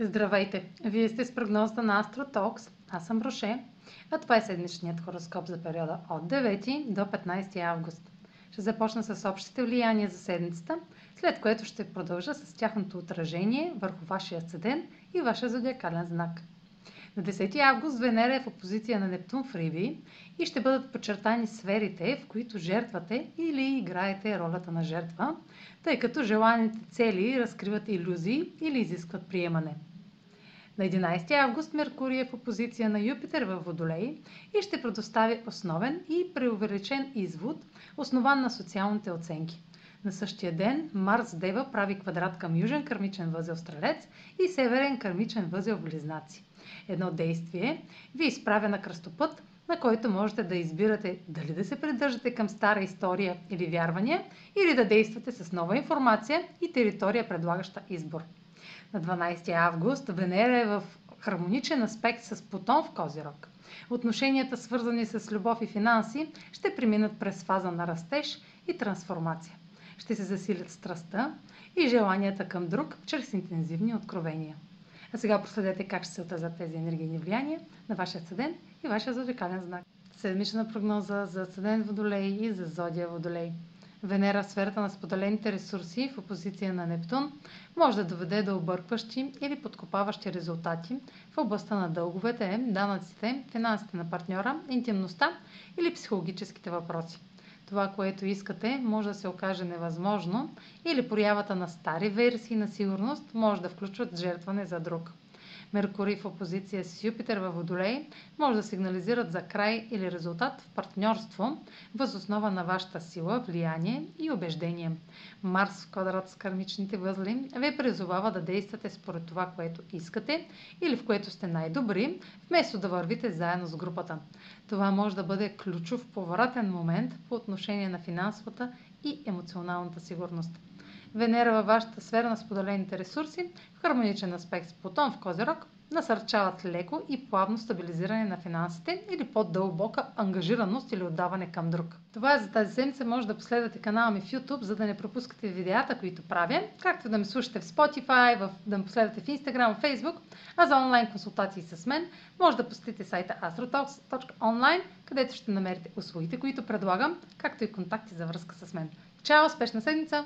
Здравейте! Вие сте с прогнозата на AstroTalks. Аз съм Роше, а това е седмичният хороскоп за периода от 9 до 15 август. Ще започна с общите влияния за седмицата, след което ще продължа с тяхното отражение върху вашия седен и вашия зодиакален знак. На 10 август Венера е в опозиция на Нептун в Риби и ще бъдат подчертани сферите, в които жертвате или играете ролята на жертва, тъй като желаните цели разкриват иллюзии или изискват приемане. На 11 август Меркурий е в опозиция на Юпитер във Водолей и ще предостави основен и преувеличен извод, основан на социалните оценки. На същия ден Марс Дева прави квадрат към южен кърмичен възел Стрелец и северен кърмичен възел Близнаци. Едно действие ви изправя на кръстопът, на който можете да избирате дали да се придържате към стара история или вярвания, или да действате с нова информация и територия, предлагаща избор. На 12 август Венера е в хармоничен аспект с Плутон в Козирог. Отношенията, свързани с любов и финанси, ще преминат през фаза на растеж и трансформация. Ще се засилят страстта и желанията към друг чрез интензивни откровения. А сега проследете как ще се отразят тези енергийни влияния на вашия съден и вашия зодиакален знак. Седмична прогноза за съден Водолей и за зодия Водолей. Венера в сферата на споделените ресурси в опозиция на Нептун може да доведе до объркващи или подкопаващи резултати в областта на дълговете, данъците, финансите на партньора, интимността или психологическите въпроси. Това, което искате, може да се окаже невъзможно или проявата на стари версии на сигурност може да включват жертване за друг. Меркурий в опозиция с Юпитер във Водолей може да сигнализират за край или резултат в партньорство, въз основа на вашата сила, влияние и убеждение. Марс в квадрат с кармичните възли ви призовава да действате според това, което искате или в което сте най-добри, вместо да вървите заедно с групата. Това може да бъде ключов повратен момент по отношение на финансовата и емоционалната сигурност. Венера във вашата сфера на споделените ресурси, в хармоничен аспект с Плутон в Козирог, насърчават леко и плавно стабилизиране на финансите или по-дълбока ангажираност или отдаване към друг. Това е за тази седмица. Може да последвате канала ми в YouTube, за да не пропускате видеята, които правя, както да ме слушате в Spotify, в, да ме последвате в Instagram, в Facebook, а за онлайн консултации с мен може да посетите сайта astrotalks.online, където ще намерите услугите, които предлагам, както и контакти за връзка с мен. Чао! Успешна седмица!